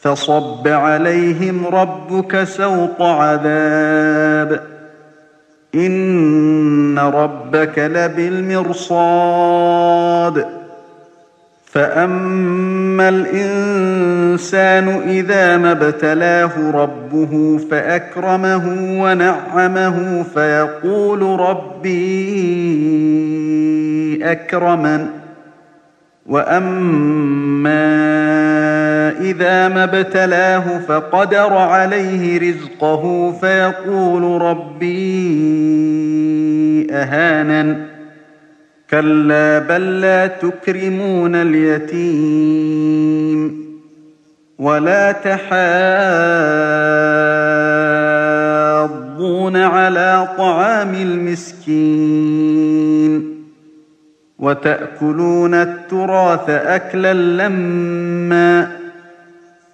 فصب عليهم ربك سوط عذاب. إن ربك لبالمرصاد. فأما الإنسان إذا ما ابتلاه ربه فأكرمه ونعمه فيقول ربي أكرمن. وأما إذا ما ابتلاه فقدر عليه رزقه فيقول ربي أهانن. كلا بل لا تكرمون اليتيم ولا تحاضون على طعام المسكين وتأكلون التراث أكلا لما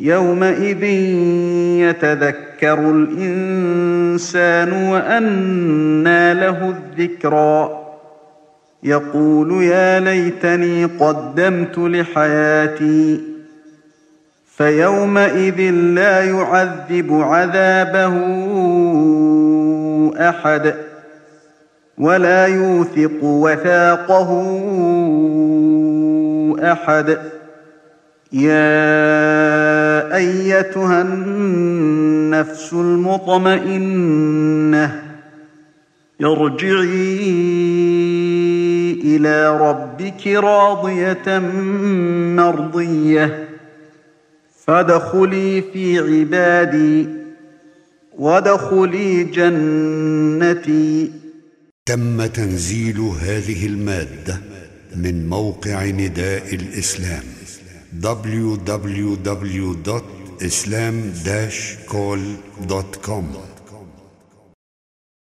يومئذ يتذكر الإنسان وأنى له الذكرى. يقول يا ليتني قدمت لحياتي فيومئذ لا يعذب عذابه أحد ولا يوثق وثاقه أحد. يا أيتها النفس المطمئنة. ارجعي إلى ربك راضية مرضية. فادخلي في عبادي وادخلي جنتي. تم تنزيل هذه المادة من موقع نداء الإسلام. www.islam-call.com